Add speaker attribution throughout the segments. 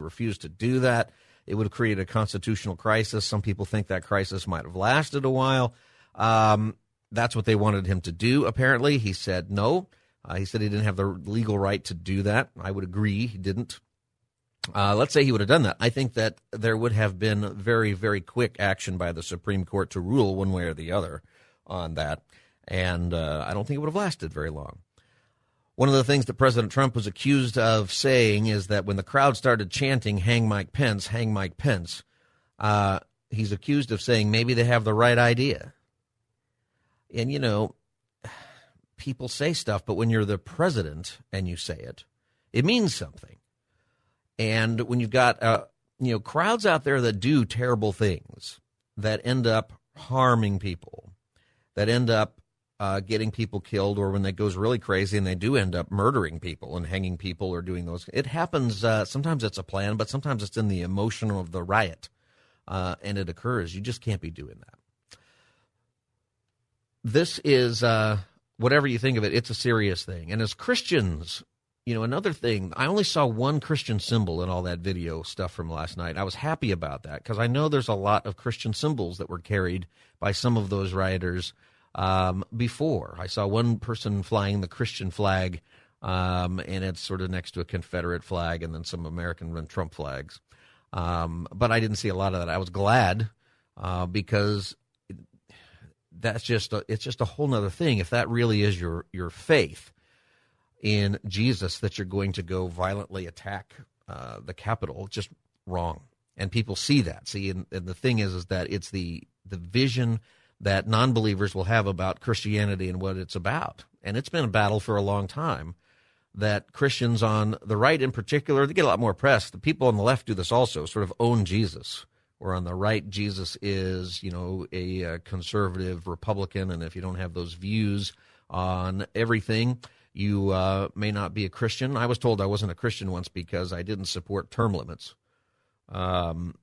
Speaker 1: refused to do that. It would have created a constitutional crisis. Some people think that crisis might have lasted a while. Um, that's what they wanted him to do, apparently. He said no. Uh, he said he didn't have the legal right to do that. I would agree he didn't. Uh, let's say he would have done that. I think that there would have been very, very quick action by the Supreme Court to rule one way or the other on that. And uh, I don't think it would have lasted very long. One of the things that President Trump was accused of saying is that when the crowd started chanting, hang Mike Pence, hang Mike Pence, uh, he's accused of saying maybe they have the right idea. And, you know, people say stuff, but when you're the president and you say it, it means something. And when you've got, uh, you know, crowds out there that do terrible things that end up harming people, that end up uh, getting people killed or when that goes really crazy and they do end up murdering people and hanging people or doing those. It happens. Uh, sometimes it's a plan, but sometimes it's in the emotion of the riot uh, and it occurs. You just can't be doing that. This is, uh, whatever you think of it, it's a serious thing. And as Christians, you know, another thing, I only saw one Christian symbol in all that video stuff from last night. I was happy about that because I know there's a lot of Christian symbols that were carried by some of those rioters um, before. I saw one person flying the Christian flag, um, and it's sort of next to a Confederate flag and then some American and Trump flags. Um, but I didn't see a lot of that. I was glad uh, because that's just a, it's just a whole other thing. If that really is your your faith in Jesus, that you're going to go violently attack uh, the Capitol, just wrong. And people see that. See, and, and the thing is, is that it's the the vision that non believers will have about Christianity and what it's about. And it's been a battle for a long time that Christians on the right, in particular, they get a lot more press. The people on the left do this also, sort of own Jesus. Or on the right, Jesus is, you know, a, a conservative Republican, and if you don't have those views on everything, you uh, may not be a Christian. I was told I wasn't a Christian once because I didn't support term limits. Um,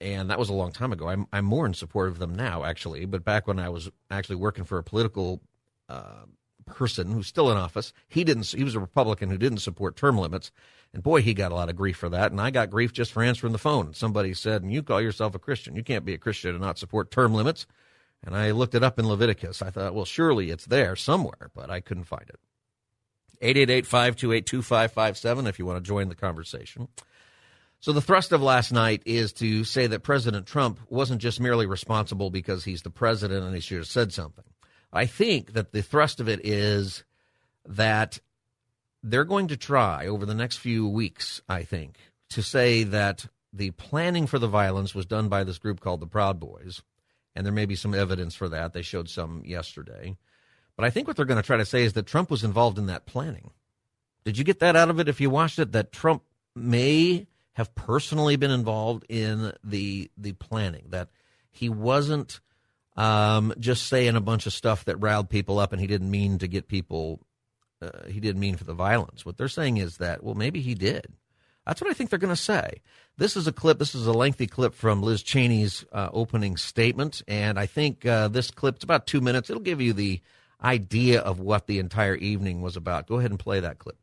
Speaker 1: and that was a long time ago. I'm I'm more in support of them now, actually. But back when I was actually working for a political uh, person who's still in office, he didn't. He was a Republican who didn't support term limits, and boy, he got a lot of grief for that. And I got grief just for answering the phone. Somebody said, "And you call yourself a Christian? You can't be a Christian and not support term limits." And I looked it up in Leviticus. I thought, well, surely it's there somewhere, but I couldn't find it. 888 528 2557 if you want to join the conversation. So the thrust of last night is to say that President Trump wasn't just merely responsible because he's the president and he should have said something. I think that the thrust of it is that they're going to try over the next few weeks, I think, to say that the planning for the violence was done by this group called the Proud Boys. And there may be some evidence for that. They showed some yesterday. But I think what they're going to try to say is that Trump was involved in that planning. Did you get that out of it if you watched it? That Trump may have personally been involved in the the planning. That he wasn't um, just saying a bunch of stuff that riled people up, and he didn't mean to get people. Uh, he didn't mean for the violence. What they're saying is that well, maybe he did. That's what I think they're going to say. This is a clip. This is a lengthy clip from Liz Cheney's uh, opening statement, and I think uh, this clip it's about two minutes. It'll give you the idea of what the entire evening was about. Go ahead and play that clip.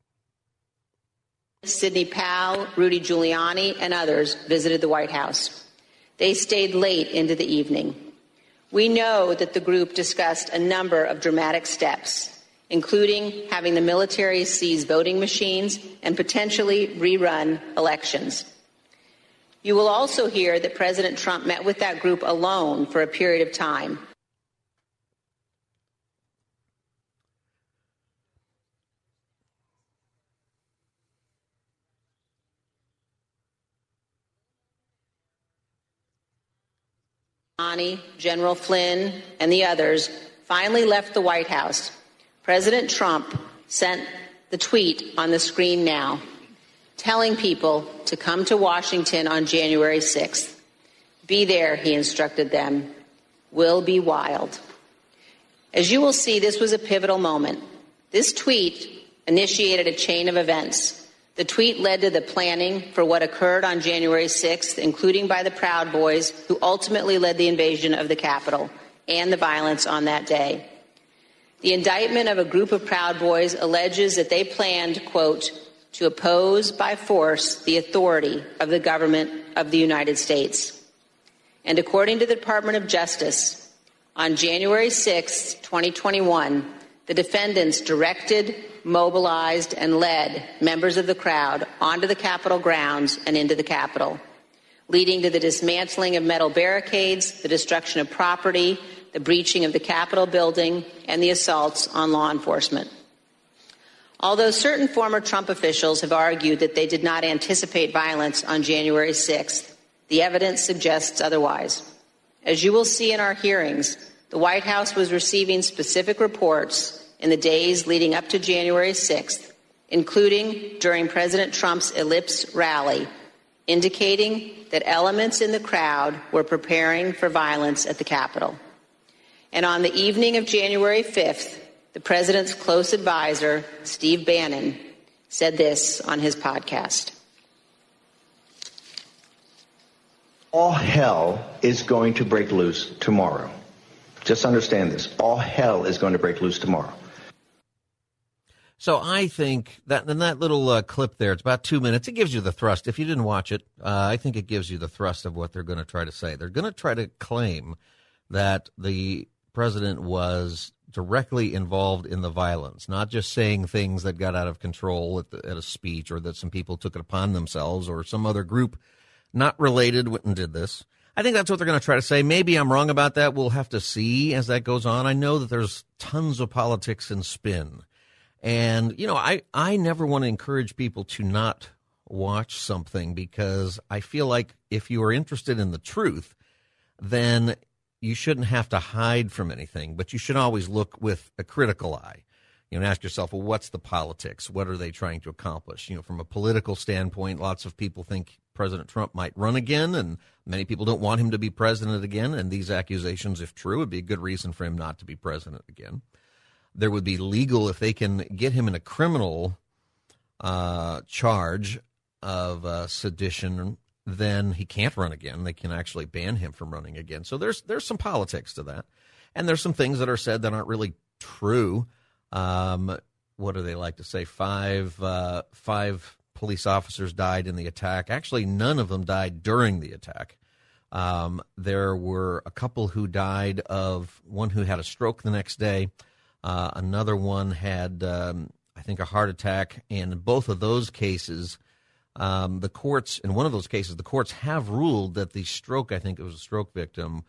Speaker 2: Sidney Powell, Rudy Giuliani, and others visited the White House. They stayed late into the evening. We know that the group discussed a number of dramatic steps, including having the military seize voting machines and potentially rerun elections. You will also hear that President Trump met with that group alone for a period of time General Flynn, and the others finally left the White House, President Trump sent the tweet on the screen now. telling people to come to Washington on January 6th. Be there, he instructed them. Will be wild. As you will see, this was a pivotal moment. This tweet initiated a chain of events. The tweet led to the planning for what occurred on January 6th, including by the Proud Boys, who ultimately led the invasion of the Capitol and the violence on that day. The indictment of a group of Proud Boys alleges that they planned, quote, to oppose by force the authority of the government of the United States. And according to the Department of Justice, on January 6, 2021, the defendants directed, mobilized, and led members of the crowd onto the Capitol grounds and into the Capitol, leading to the dismantling of metal barricades, the destruction of property, the breaching of the Capitol building, and the assaults on law enforcement. Although certain former Trump officials have argued that they did not anticipate violence on January 6th, the evidence suggests otherwise. As you will see in our hearings, the White House was receiving specific reports in the days leading up to January 6th, including during President Trump's Ellipse rally, indicating that elements in the crowd were preparing for violence at the Capitol. And on the evening of January 5th, the president's close advisor, Steve Bannon, said this on his podcast.
Speaker 3: All hell is going to break loose tomorrow. Just understand this. All hell is going to break loose tomorrow.
Speaker 1: So I think that in that little uh, clip there, it's about two minutes. It gives you the thrust. If you didn't watch it, uh, I think it gives you the thrust of what they're going to try to say. They're going to try to claim that the president was directly involved in the violence, not just saying things that got out of control at, the, at a speech or that some people took it upon themselves or some other group not related went and did this. I think that's what they're going to try to say. Maybe I'm wrong about that. We'll have to see as that goes on. I know that there's tons of politics and spin. And, you know, I, I never want to encourage people to not watch something because I feel like if you are interested in the truth, then you shouldn't have to hide from anything, but you should always look with a critical eye. You know, ask yourself, well, what's the politics? What are they trying to accomplish? You know, from a political standpoint, lots of people think President Trump might run again, and many people don't want him to be president again. And these accusations, if true, would be a good reason for him not to be president again. There would be legal if they can get him in a criminal uh, charge of uh, sedition then he can't run again. They can actually ban him from running again. So there's there's some politics to that, and there's some things that are said that aren't really true. Um, what do they like to say? Five uh, five police officers died in the attack. Actually, none of them died during the attack. Um, there were a couple who died of one who had a stroke the next day. Uh, another one had, um, I think, a heart attack. And in both of those cases, um, the courts, in one of those cases, the courts have ruled that the stroke, I think it was a stroke victim,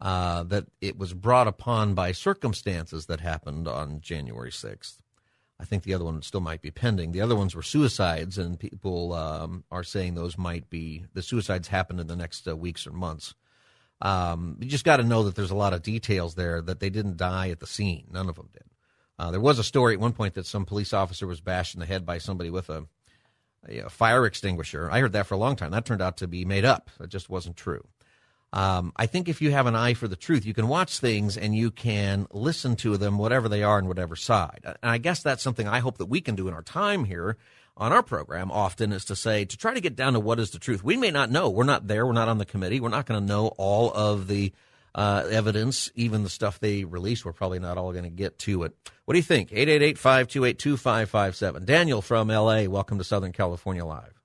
Speaker 1: uh, that it was brought upon by circumstances that happened on January 6th. I think the other one still might be pending. The other ones were suicides, and people um, are saying those might be the suicides happened in the next uh, weeks or months. Um, you just got to know that there's a lot of details there that they didn't die at the scene. None of them did. Uh, there was a story at one point that some police officer was bashed in the head by somebody with a a, fire extinguisher. I heard that for a long time. That turned out to be made up. That just wasn't true. Um, I think if you have an eye for the truth, you can watch things and you can listen to them, whatever they are, and whatever side. And I guess that's something I hope that we can do in our time here on our program often is to say, to try to get down to what is the truth. We may not know. We're not there. We're not on the committee. We're not going to know all of the uh, evidence, even the stuff they release. We're probably not all going to get to it. What do you think? 888 528 2557. Daniel from LA, welcome to Southern California Live.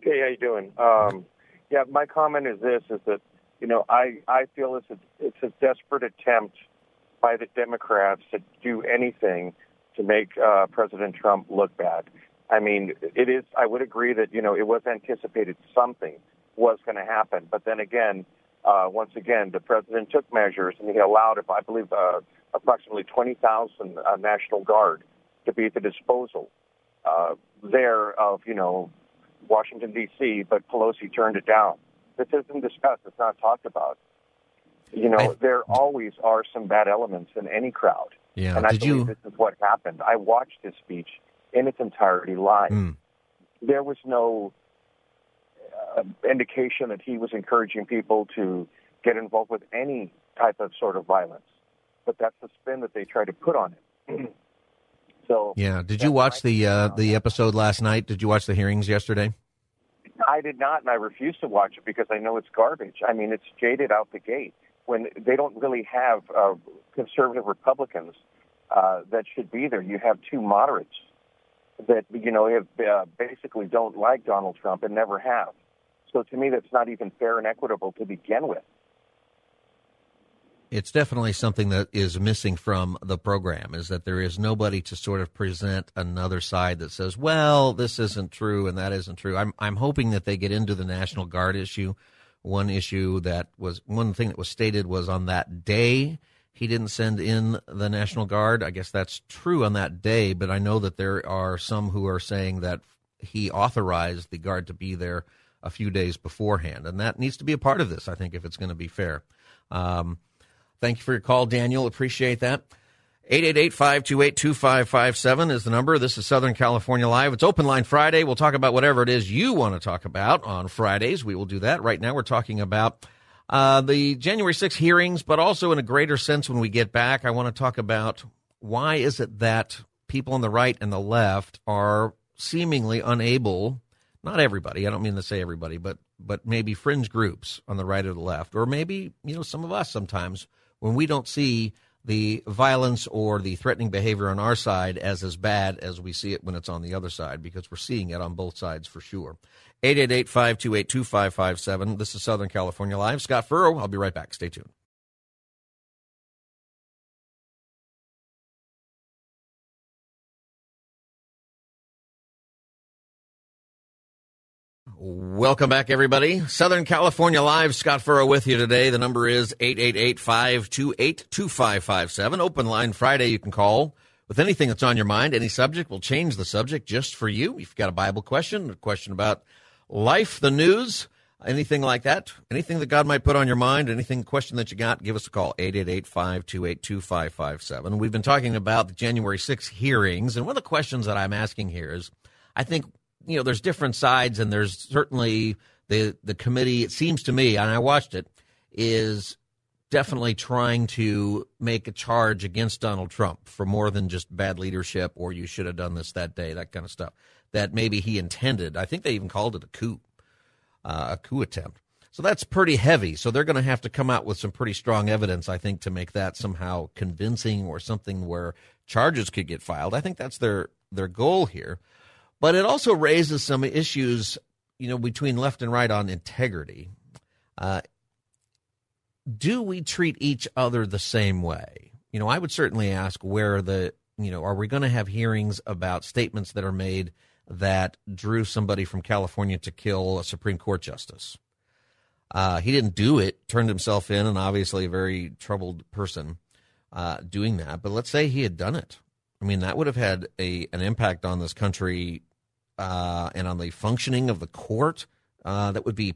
Speaker 4: Hey, how you doing? Um, yeah, my comment is this: is that you know I I feel it's a it's a desperate attempt by the Democrats to do anything to make uh, President Trump look bad. I mean, it is. I would agree that you know it was anticipated something was going to happen, but then again, uh, once again, the president took measures and he allowed, I believe, uh, approximately 20,000 uh, National Guard to be at the disposal uh, there of, you know, Washington, D.C., but Pelosi turned it down. This isn't discussed. It's not talked about. You know, I, there always are some bad elements in any crowd.
Speaker 1: Yeah.
Speaker 4: And I
Speaker 1: Did
Speaker 4: believe
Speaker 1: you...
Speaker 4: this is what happened. I watched his speech in its entirety live. Mm. there was no uh, indication that he was encouraging people to get involved with any type of sort of violence. But that's the spin that they try to put on it. so
Speaker 1: yeah, did you watch the uh, the episode last night? Did you watch the hearings yesterday?
Speaker 4: I did not, and I refuse to watch it because I know it's garbage. I mean, it's jaded out the gate when they don't really have uh, conservative Republicans uh, that should be there. You have two moderates that you know have uh, basically don't like Donald Trump and never have. So to me, that's not even fair and equitable to begin with.
Speaker 1: It's definitely something that is missing from the program is that there is nobody to sort of present another side that says, "Well, this isn't true and that isn't true." I'm I'm hoping that they get into the National Guard issue. One issue that was one thing that was stated was on that day he didn't send in the National Guard. I guess that's true on that day, but I know that there are some who are saying that he authorized the Guard to be there a few days beforehand. And that needs to be a part of this, I think, if it's going to be fair. Um, thank you for your call, Daniel. Appreciate that. 888-528-2557 is the number. This is Southern California Live. It's Open Line Friday. We'll talk about whatever it is you want to talk about on Fridays. We will do that. Right now we're talking about uh, the January 6 hearings, but also in a greater sense when we get back, I want to talk about why is it that people on the right and the left are seemingly unable, not everybody, I don't mean to say everybody, but but maybe fringe groups on the right or the left, or maybe, you know, some of us sometimes when we don't see the violence or the threatening behavior on our side as as bad as we see it when it's on the other side because we're seeing it on both sides for sure. 888-528-2557. This is Southern California Live. Scott Furrow. I'll be right back. Stay tuned. Welcome back, everybody. Southern California Live. Scott Furrow with you today. The number is 888-528-2557. Open line Friday. You can call with anything that's on your mind. Any subject. We'll change the subject just for you. If you've got a Bible question, a question about life, the news, anything like that, anything that God might put on your mind, anything question that you got, give us a call, 888-528-2557. We've been talking about the January 6th hearings, and one of the questions that I'm asking here is, I think, you know, there's different sides, and there's certainly the, the committee, it seems to me, and I watched it, is definitely trying to make a charge against Donald Trump for more than just bad leadership or you should have done this that day, that kind of stuff that maybe he intended. I think they even called it a coup, uh, a coup attempt. So that's pretty heavy. So they're going to have to come out with some pretty strong evidence, I think, to make that somehow convincing or something where charges could get filed. I think that's their their goal here. But it also raises some issues, you know, between left and right on integrity. Uh, do we treat each other the same way? You know, I would certainly ask where the, you know, are we going to have hearings about statements that are made that drew somebody from California to kill a Supreme Court justice. Uh, he didn't do it, turned himself in, and obviously a very troubled person uh, doing that. But let's say he had done it. I mean, that would have had a an impact on this country uh, and on the functioning of the court uh, that would be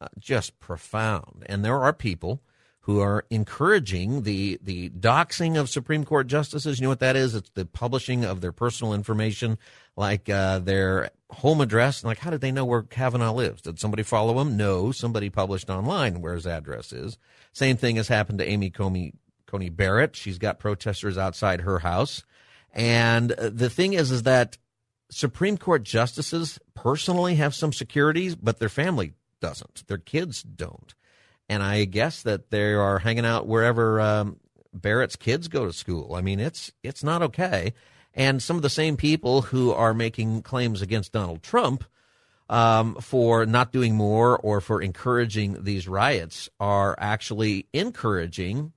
Speaker 1: uh, just profound. And there are people who are encouraging the the doxing of Supreme Court justices. You know what that is? It's the publishing of their personal information, like uh, their home address. Like, how did they know where Kavanaugh lives? Did somebody follow him? No, somebody published online where his address is. Same thing has happened to Amy Comey Coney Barrett. She's got protesters outside her house, and the thing is, is that Supreme Court justices personally have some securities, but their family doesn't. Their kids don't and I guess that they are hanging out wherever um, Barrett's kids go to school. I mean, it's it's not okay. And some of the same people who are making claims against Donald Trump um, for not doing more or for encouraging these riots are actually encouraging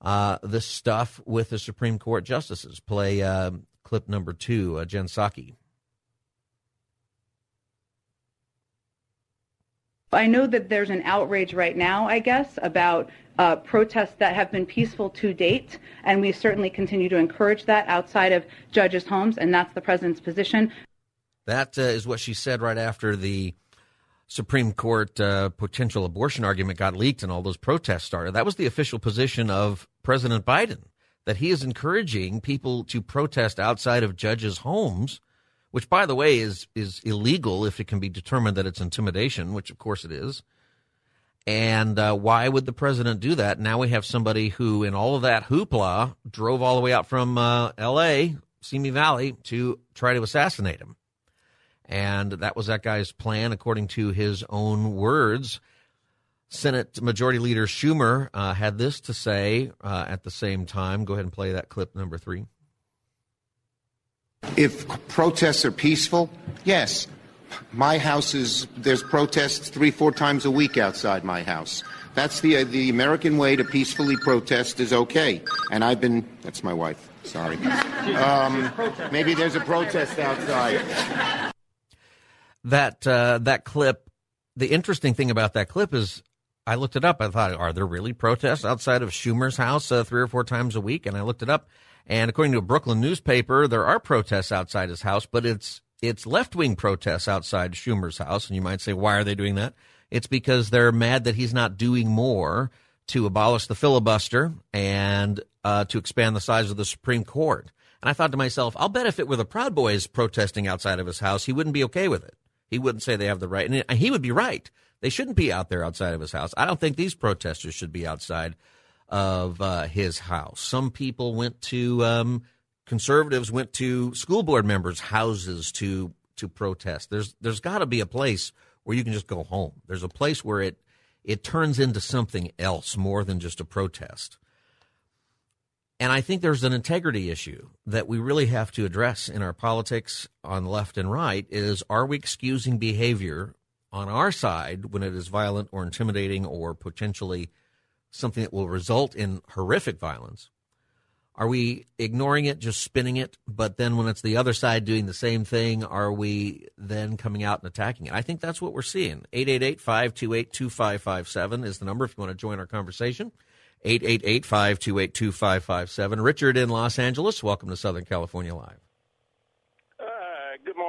Speaker 1: uh, stuff with the Supreme Court justices. Play uh, clip number two, uh, Jen Psaki.
Speaker 5: I know that there's an outrage right now, I guess, about uh, protests that have been peaceful to date, and we certainly continue to encourage that outside of judges' homes, and that's the president's position.
Speaker 1: That uh, is what she said right after the Supreme Court uh, potential abortion argument got leaked and all those protests started. That was the official position of President Biden, that he is encouraging people to protest outside of judges' homes which, by the way, is is illegal if it can be determined that it's intimidation, which of course it is. And uh, why would the president do that? Now we have somebody who, in all of that hoopla, drove all the way out from uh, L.A., Simi Valley, to try to assassinate him. And that was that guy's plan, according to his own words. Senate Majority Leader Schumer uh, had this to say uh, at the same time. Go ahead and play that clip number three.
Speaker 6: If protests are peaceful, yes. My house is, there's protests three, four times a week outside my house. That's the, uh, the American way to peacefully protest is okay. And I've been, that's my wife, sorry. Um, maybe there's a protest outside.
Speaker 1: That, uh, that clip, the interesting thing about that clip is I looked it up. I thought, are there really protests outside of Schumer's house uh, three or four times a week? And I looked it up. And according to a Brooklyn newspaper, there are protests outside his house, but it's it's left wing protests outside Schumer's house. And you might say, why are they doing that? It's because they're mad that he's not doing more to abolish the filibuster and uh, to expand the size of the Supreme Court. And I thought to myself, I'll bet if it were the Proud Boys protesting outside of his house, he wouldn't be okay with it. He wouldn't say they have the right. And he would be right. They shouldn't be out there outside of his house. I don't think these protesters should be outside of uh, his house. Some people went to um, conservatives went to school board members' houses to to protest. There's there's got to be a place where you can just go home. There's a place where it it turns into something else more than just a protest. And I think there's an integrity issue that we really have to address in our politics on left and right is are we excusing behavior on our side when it is violent or intimidating or potentially something that will result in horrific violence? Are we ignoring it, just spinning it? But then when it's the other side doing the same thing, are we then coming out and attacking it? I think that's what we're seeing. 888 528 2557 is the number if you want to join our conversation. 888 528 2557. Richard in Los Angeles, welcome to Southern California Live.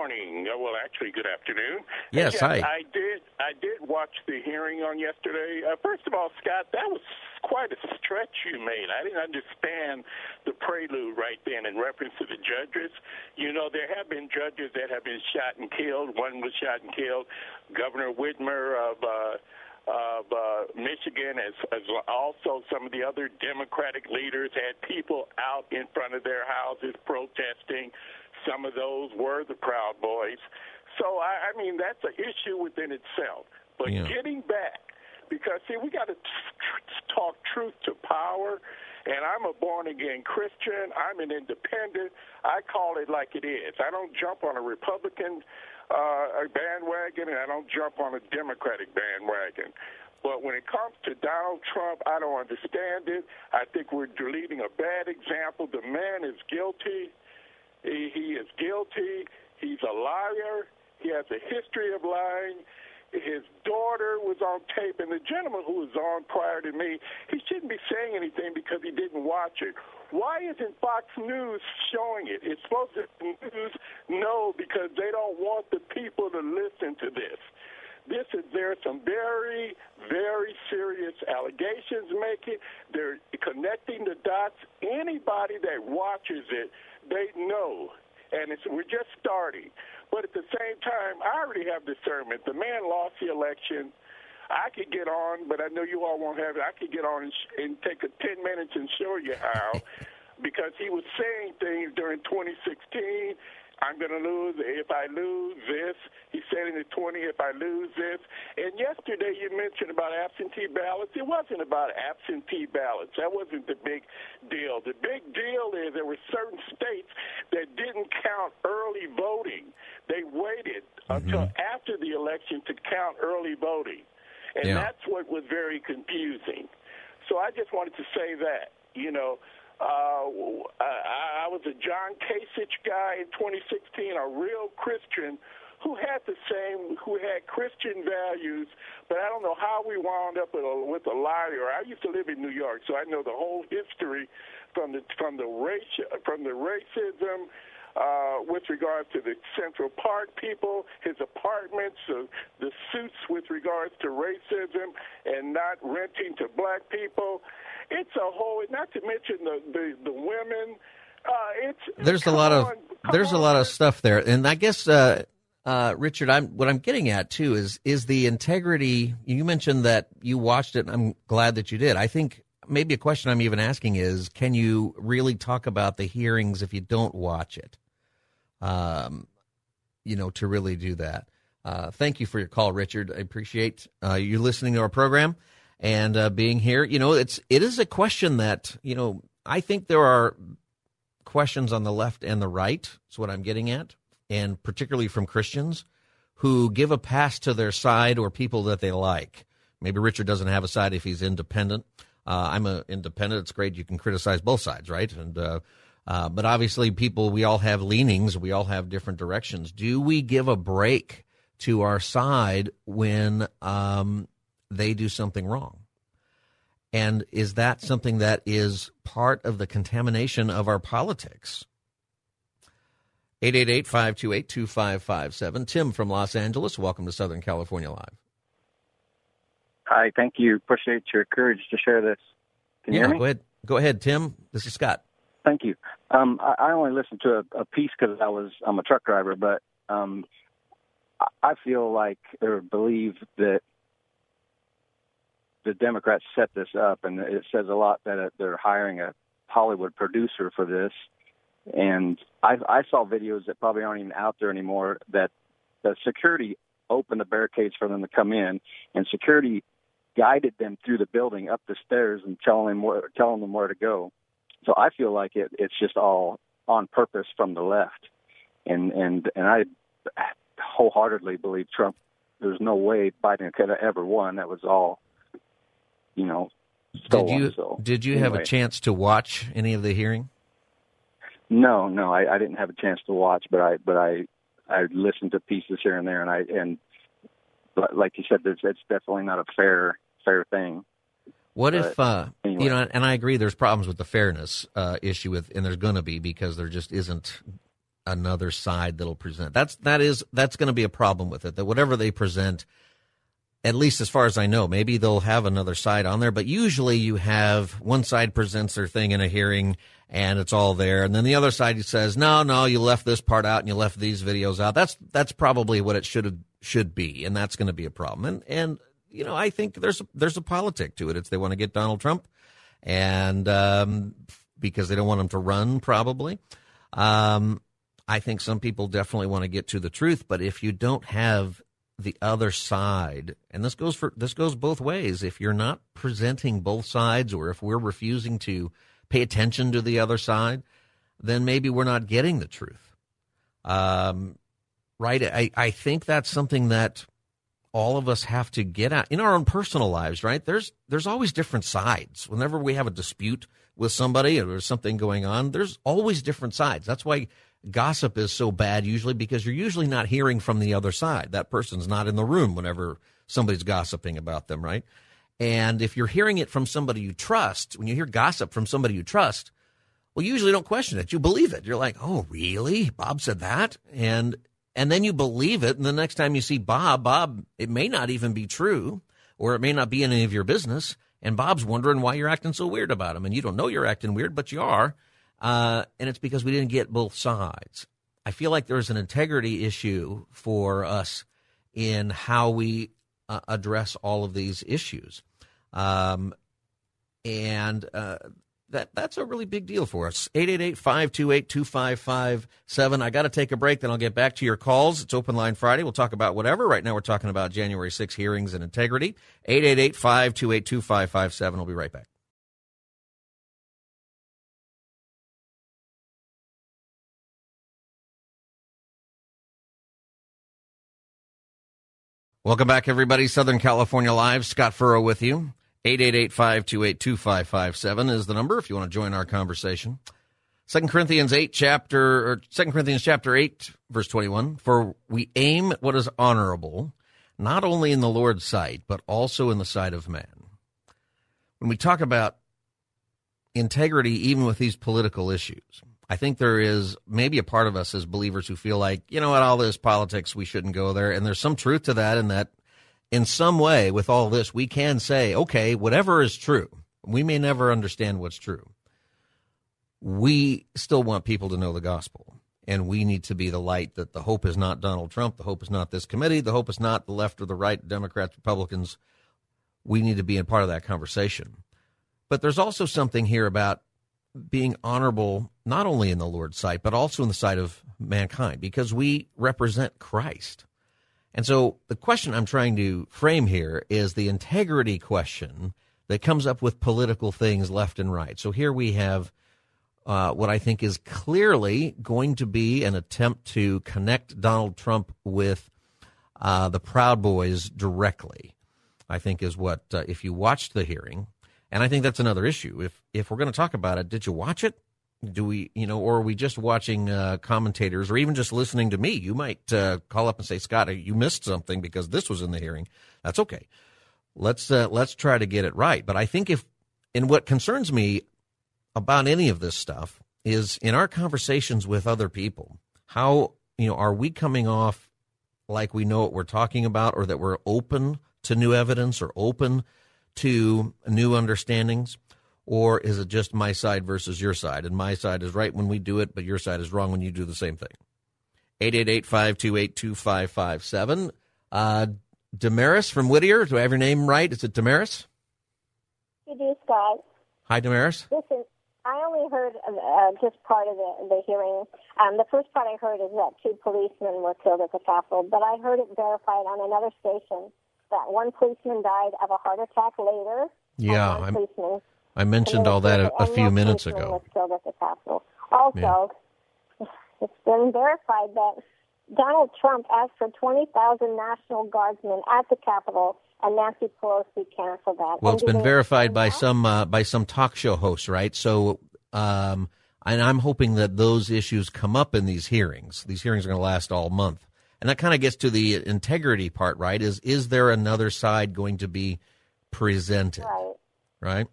Speaker 7: Morning. Uh, well, actually, good afternoon.
Speaker 1: Yes, hi.
Speaker 7: I did. I did watch the hearing on yesterday. Uh, first of all, Scott, that was quite a stretch you made. I didn't understand the prelude right then in reference to the judges. You know, there have been judges that have been shot and killed. One was shot and killed. Governor Whitmer of. Uh, of uh, Michigan, as, as also some of the other Democratic leaders had people out in front of their houses protesting. Some of those were the Proud Boys. So, I, I mean, that's an issue within itself. But yeah. getting back, because, see, we got to talk truth to power. And I'm a born again Christian. I'm an independent. I call it like it is. I don't jump on a Republican uh, bandwagon and I don't jump on a Democratic bandwagon. But when it comes to Donald Trump, I don't understand it. I think we're leading a bad example. The man is guilty. He, he is guilty. He's a liar. He has a history of lying. His daughter was on tape, and the gentleman who was on prior to me, he shouldn't be saying anything because he didn't watch it. Why isn't Fox News showing it? It's supposed to news. No, because they don't want the people to listen to this. This is there are some very, very serious allegations making. They're connecting the dots. Anybody that watches it they know, and it's, we're just starting. But at the same time, I already have discernment. The man lost the election. I could get on, but I know you all won't have it. I could get on and, sh- and take a 10 minutes and show you how, because he was saying things during 2016 I'm going to lose if I lose this. He said in the 20 if I lose this. And yesterday you mentioned about absentee ballots. It wasn't about absentee ballots. That wasn't the big deal. The big deal is there were certain states that didn't count early voting. They waited mm-hmm. until after the election to count early voting. And yeah. that's what was very confusing. So I just wanted to say that, you know, uh, I, I was a John Kasich guy in 2016, a real Christian who had the same, who had Christian values, but I don't know how we wound up with a, with a liar. I used to live in New York, so I know the whole history from the from the race from the racism uh, with regards to the Central Park people, his apartments, uh, the suits with regards to racism and not renting to black people. It's a whole, not to mention the, the, the women Uh, it's,
Speaker 1: there's a lot of there's a lot of stuff there, and I guess uh, uh, Richard, I'm what I'm getting at too is is the integrity. You mentioned that you watched it. and I'm glad that you did. I think maybe a question I'm even asking is, can you really talk about the hearings if you don't watch it? Um, you know, to really do that. Uh, thank you for your call, Richard. I appreciate uh, you listening to our program and uh, being here. You know, it's it is a question that you know I think there are questions on the left and the right. That's what I'm getting at, and particularly from Christians who give a pass to their side or people that they like. Maybe Richard doesn't have a side if he's independent. Uh, I'm an independent. It's great. You can criticize both sides, right? And uh, but obviously, people we all have leanings. We all have different directions. Do we give a break to our side when um, they do something wrong? And is that something that is part of the contamination of our politics? 888 528 2557. Tim from Los Angeles, welcome to Southern California Live.
Speaker 8: Hi, thank you. Appreciate your courage to share this. Can you
Speaker 1: yeah,
Speaker 8: hear me?
Speaker 1: go ahead. Go ahead, Tim. This is Scott.
Speaker 8: Thank you. Um, I, I only listened to a, a piece because I was I'm a truck driver, but um, I, feel like or believe that the Democrats set this up, and it says a lot that they're hiring a Hollywood producer for this. And I, I saw videos that probably aren't even out there anymore that the security opened the barricades for them to come in, and security guided them through the building up the stairs and telling them where telling them where to go. So I feel like it, it's just all on purpose from the left, and and and I wholeheartedly believe Trump. There's no way Biden could have ever won. That was all, you know.
Speaker 1: Did you
Speaker 8: so,
Speaker 1: did you
Speaker 8: anyway.
Speaker 1: have a chance to watch any of the hearing?
Speaker 8: No, no, I, I didn't have a chance to watch, but I but I I listened to pieces here and there, and I and but like you said, it's, it's definitely not a fair fair thing.
Speaker 1: What
Speaker 8: But
Speaker 1: if uh,
Speaker 8: anyway.
Speaker 1: you know? And I agree. There's problems with the fairness uh, issue with, and there's going to be because there just isn't another side that'll present. That's that is that's going to be a problem with it. That whatever they present, at least as far as I know, maybe they'll have another side on there. But usually, you have one side presents their thing in a hearing, and it's all there, and then the other side says, "No, no, you left this part out, and you left these videos out." That's that's probably what it should have should be, and that's going to be a problem. And and you know, I think there's there's a politic to it. It's they want to get Donald Trump, and um, because they don't want him to run, probably. Um, I think some people definitely want to get to the truth, but if you don't have the other side, and this goes for this goes both ways. If you're not presenting both sides, or if we're refusing to pay attention to the other side, then maybe we're not getting the truth. Um, right? I, I think that's something that all of us have to get out in our own personal lives, right? There's there's always different sides. Whenever we have a dispute with somebody or there's something going on, there's always different sides. That's why gossip is so bad usually because you're usually not hearing from the other side. That person's not in the room whenever somebody's gossiping about them, right? And if you're hearing it from somebody you trust, when you hear gossip from somebody you trust, well, you usually don't question it. You believe it. You're like, "Oh, really? Bob said that?" And and then you believe it and the next time you see bob bob it may not even be true or it may not be any of your business and bob's wondering why you're acting so weird about him. And you don't know you're acting weird but you are. Uh, and it's because we didn't get both sides. I feel like there's an integrity issue for us in how we uh, address all of these issues. Um, and uh, that that's a really big deal for us. 888-528-2557. I got to take a break, then I'll get back to your calls. It's Open Line Friday. We'll talk about whatever. Right now we're talking about January 6 hearings and integrity. 888-528-2557. I'll be right back. Welcome back, everybody. Southern California Live. Scott Furrow with you. 888-528-2557 is the number if you want to join our conversation. Second Corinthians 8 chapter or Second Corinthians chapter 8 verse 21 for we aim at what is honorable not only in the Lord's sight but also in the sight of man. When we talk about integrity even with these political issues, I think there is maybe a part of us as believers who feel like, you know what, all this politics, we shouldn't go there. And there's some truth to that in that in some way with all this, we can say, okay, whatever is true, we may never understand what's true. we still want people to know the gospel. And we need to be the light that the hope is not Donald Trump. The hope is not this committee. The hope is not the left or the right, Democrats, Republicans. We need to be a part of that conversation. But there's also something here about being honorable, not only in the Lord's sight, but also in the sight of mankind, because we represent Christ. And so the question I'm trying to frame here is the integrity question that comes up with political things left and right. So here we have uh, what I think is clearly going to be an attempt to connect Donald Trump with uh, the Proud Boys directly. I think is what uh, if you watched the hearing, and I think that's another issue. If if we're going to talk about it, did you watch it? Do we, you know, or are we just watching uh, commentators, or even just listening to me? You might uh, call up and say, "Scott, you missed something because this was in the hearing." That's okay. Let's uh, let's try to get it right. But I think if, and what concerns me about any of this stuff is in our conversations with other people, how you know are we coming off like we know what we're talking about, or that we're open to new evidence or open to new understandings? Or is it just my side versus your side? And my side is right when we do it, but your side is wrong when you do the same thing. 888 528 2557. Uh, Damaris from Whittier. Do I have your name right? Is it Damaris?
Speaker 9: You do, Scott.
Speaker 1: Hi, Damaris.
Speaker 9: Listen, I only heard uh, just part of the, the hearing. Um, the first part I heard is that two policemen were killed at the Capitol, but I heard it verified on another station that one policeman died of a heart attack later.
Speaker 1: Yeah, I mentioned all that a, a few minutes ago.
Speaker 9: Killed at the Capitol. Also, yeah. it's been verified that Donald Trump asked for 20,000 National Guardsmen at the Capitol, and Nancy Pelosi canceled that.
Speaker 1: Well, it's been verified by some uh, by some talk show hosts, right? So, um, and I'm hoping that those issues come up in these hearings. These hearings are going to last all month, and that kind of gets to the integrity part, right? Is is there another side going to be presented?
Speaker 9: Right.
Speaker 1: Right.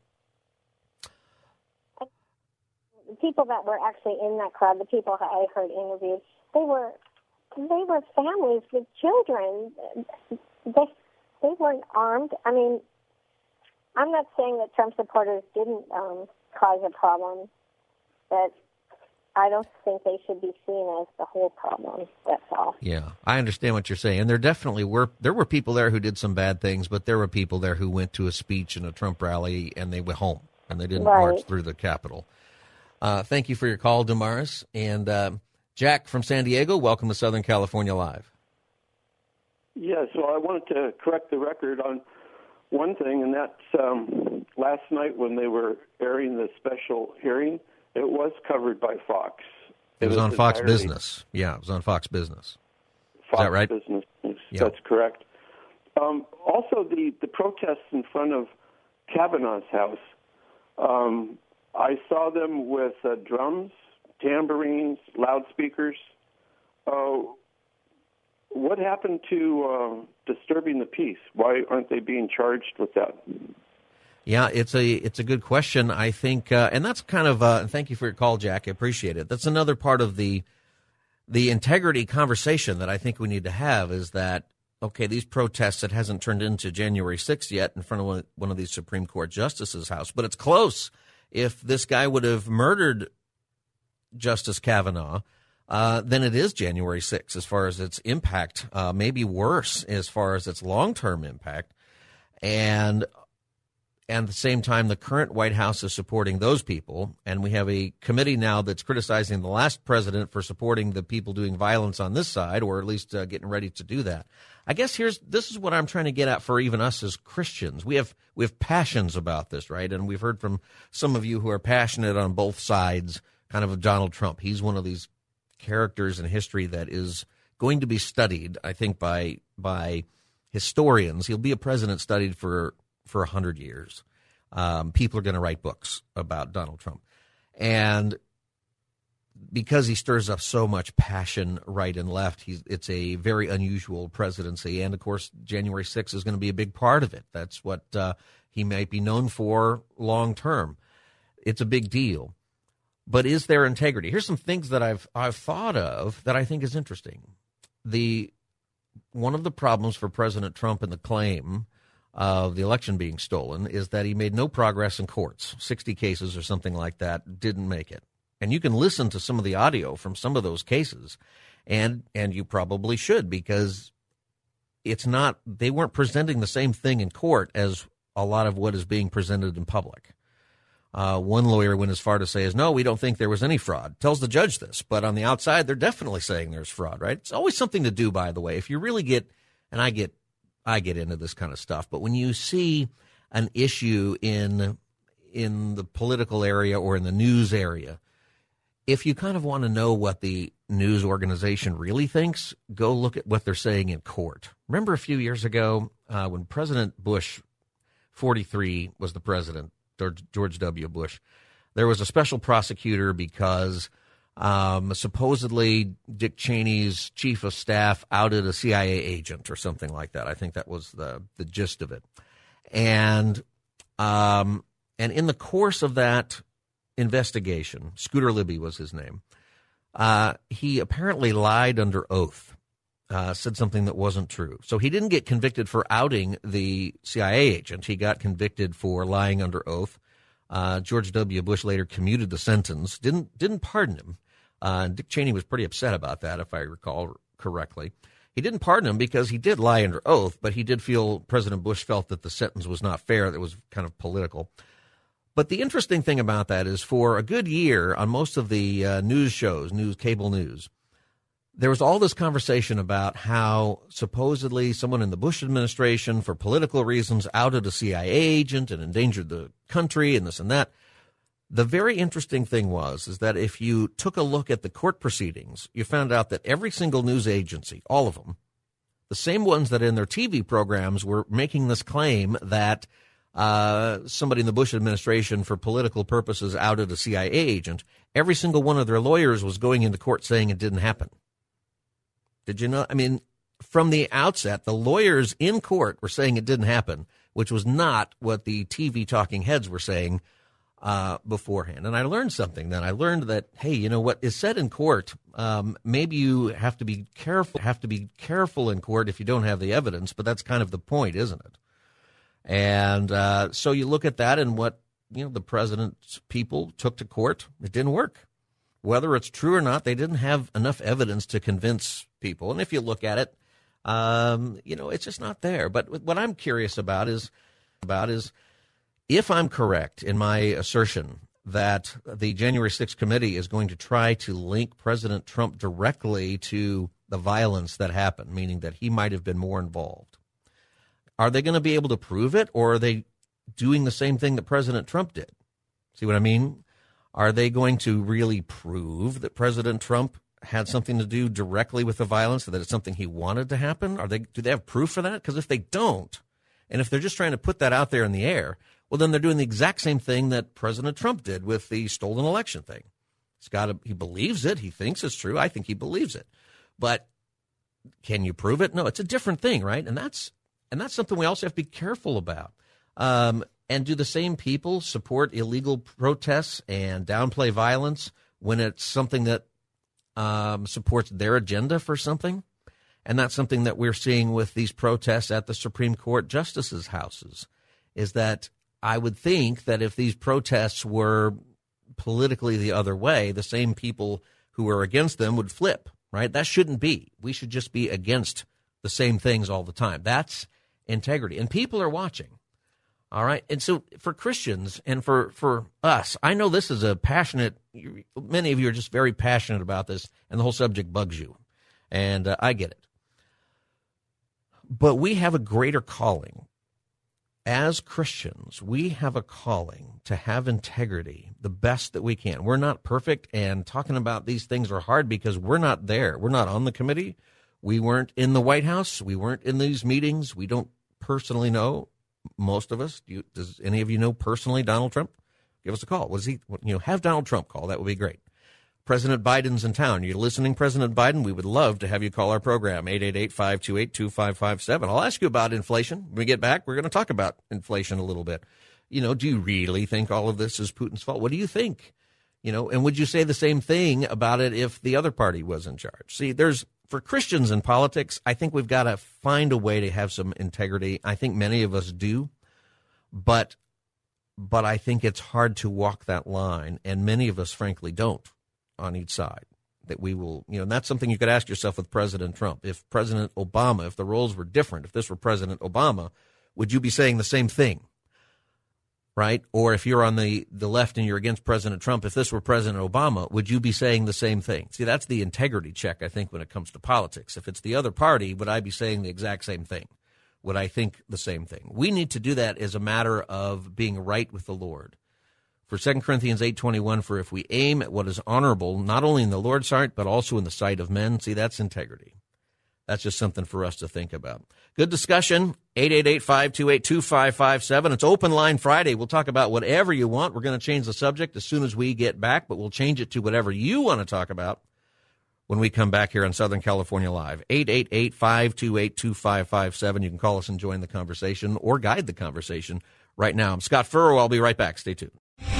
Speaker 9: The people that were actually in that crowd, the people I heard interviewed, they were they were families with children. They they weren't armed. I mean, I'm not saying that Trump supporters didn't um, cause a problem, but I don't think they should be seen as the whole problem. That's all.
Speaker 1: Yeah, I understand what you're saying. And there definitely were there were people there who did some bad things, but there were people there who went to a speech and a Trump rally and they went home and they didn't
Speaker 9: right.
Speaker 1: march through the Capitol. Uh, thank you for your call, Damaris. And uh, Jack from San Diego, welcome to Southern California Live.
Speaker 10: Yeah, so I wanted to correct the record on one thing, and that's um, last night when they were airing the special hearing, it was covered by Fox.
Speaker 1: It, it was, on Fox Business. Yeah, it was on Fox Business.
Speaker 10: Fox
Speaker 1: Is that right?
Speaker 10: Business.
Speaker 1: Yeah.
Speaker 10: That's correct. Um, also, the, the protests in front of Kavanaugh's house, um, I saw them with uh, drums tambourines, loudspeakers. Uh, what happened to uh, disturbing the peace? Why aren't they being charged with that?
Speaker 1: Yeah, it's a it's a good question. I think, uh, and that's kind of. Uh, thank you for your call, Jack. I appreciate it. That's another part of the the integrity conversation that I think we need to have. Is that okay? These protests it hasn't turned into January 6th yet in front of one, one of these Supreme Court justices' house, but it's close. If this guy would have murdered Justice Kavanaugh, uh, then it is January 6th as far as its impact, uh, maybe worse as far as its long term impact. And and at the same time, the current White House is supporting those people. And we have a committee now that's criticizing the last president for supporting the people doing violence on this side, or at least uh, getting ready to do that. I guess here's this is what I'm trying to get at for even us as Christians. We have we have passions about this, right? And we've heard from some of you who are passionate on both sides kind of Donald Trump. He's one of these characters in history that is going to be studied, I think, by by historians. He'll be a president studied for for a hundred years. Um, people are going to write books about Donald Trump, and because he stirs up so much passion right and left, it's a very unusual presidency. And of course, January 6th is going to be a big part of it. That's what uh, he might be known for long term. It's a big deal but is there integrity? Here's some things that I've I've thought of that I think is interesting. The one of the problems for President Trump and the claim of the election being stolen is that he made no progress in courts. 60 cases or something like that didn't make it. And you can listen to some of the audio from some of those cases, and and you probably should because it's not they weren't presenting the same thing in court as a lot of what is being presented in public. Uh, one lawyer went as far to say, "Is no, we don't think there was any fraud." Tells the judge this, but on the outside, they're definitely saying there's fraud. Right? It's always something to do, by the way. If you really get, and I get, I get into this kind of stuff, but when you see an issue in in the political area or in the news area, if you kind of want to know what the news organization really thinks, go look at what they're saying in court. Remember a few years ago uh, when President Bush, 43, was the president George W. Bush. There was a special prosecutor because um, supposedly Dick Cheney's chief of staff outed a CIA agent or something like that. I think that was the the gist of it. And um, and in the course of that investigation, Scooter Libby was his name. Uh, he apparently lied under oath, uh, said something that wasn't true. So he didn't get convicted for outing the CIA agent. He got convicted for lying under oath. Uh, George W. Bush later commuted the sentence, didn't didn't pardon him. Uh, Dick Cheney was pretty upset about that, if I recall correctly. He didn't pardon him because he did lie under oath, but he did feel President Bush felt that the sentence was not fair. That was kind of political. But the interesting thing about that is, for a good year on most of the uh, news shows, news cable news, there was all this conversation about how supposedly someone in the Bush administration, for political reasons, outed a CIA agent and endangered the country and this and that. The very interesting thing was is that if you took a look at the court proceedings, you found out that every single news agency, all of them, the same ones that in their TV programs were making this claim that uh, somebody in the Bush administration, for political purposes, outed a CIA agent, every single one of their lawyers was going into court saying it didn't happen. Did you know? I mean, from the outset, the lawyers in court were saying it didn't happen, which was not what the TV talking heads were saying uh, beforehand. And I learned something then. I learned that hey, you know what is said in court. Um, maybe you have to be careful. Have to be careful in court if you don't have the evidence. But that's kind of the point, isn't it? And uh, so you look at that and what you know the president's people took to court. It didn't work. Whether it's true or not, they didn't have enough evidence to convince people. And if you look at it, um, you know, it's just not there. But what I'm curious about is about is if I'm correct in my assertion that the January 6th committee is going to try to link President Trump directly to the violence that happened, meaning that he might have been more involved. Are they going to be able to prove it, or are they doing the same thing that President Trump did? See what I mean? Are they going to really prove that President Trump had something to do directly with the violence, or that it's something he wanted to happen? Are they do they have proof for that? Because if they don't, and if they're just trying to put that out there in the air, well, then they're doing the exact same thing that President Trump did with the stolen election thing. He's got he believes it. He thinks it's true. I think he believes it. But can you prove it? No, it's a different thing, right? And that's and that's something we also have to be careful about. Um, and do the same people support illegal protests and downplay violence when it's something that um, supports their agenda for something? And that's something that we're seeing with these protests at the Supreme Court justices' houses. Is that I would think that if these protests were politically the other way, the same people who are against them would flip, right? That shouldn't be. We should just be against the same things all the time. That's integrity. And people are watching. All right. And so for Christians and for, for us, I know this is a passionate, many of you are just very passionate about this, and the whole subject bugs you. And uh, I get it. But we have a greater calling. As Christians, we have a calling to have integrity the best that we can. We're not perfect, and talking about these things are hard because we're not there. We're not on the committee. We weren't in the White House. We weren't in these meetings. We don't personally know most of us. Do you, does any of you know personally Donald Trump? Give us a call. Was he? You know, have Donald Trump call. That would be great. President Biden's in town. You're listening, President Biden. We would love to have you call our program, 888-528-2557. I'll ask you about inflation. When we get back, we're going to talk about inflation a little bit. You know, do you really think all of this is Putin's fault? What do you think? You know, and would you say the same thing about it if the other party was in charge? See, there's for Christians in politics, I think we've got to find a way to have some integrity. I think many of us do, but but I think it's hard to walk that line, and many of us, frankly, don't on each side. That we will, you know, and that's something you could ask yourself with President Trump. If President Obama, if the roles were different, if this were President Obama, would you be saying the same thing? Right? Or if you're on the, the left and you're against President Trump, if this were President Obama, would you be saying the same thing? See, that's the integrity check, I think, when it comes to politics. If it's the other party, would I be saying the exact same thing? would I think the same thing. We need to do that as a matter of being right with the Lord. For 2 Corinthians 8:21 for if we aim at what is honorable not only in the Lord's sight but also in the sight of men, see that's integrity. That's just something for us to think about. Good discussion. 888-528-2557. It's open line Friday. We'll talk about whatever you want. We're going to change the subject as soon as we get back, but we'll change it to whatever you want to talk about when we come back here on Southern California Live. 888 528 2557. You can call us and join the conversation or guide the conversation right now. I'm Scott Furrow. I'll be right back. Stay tuned.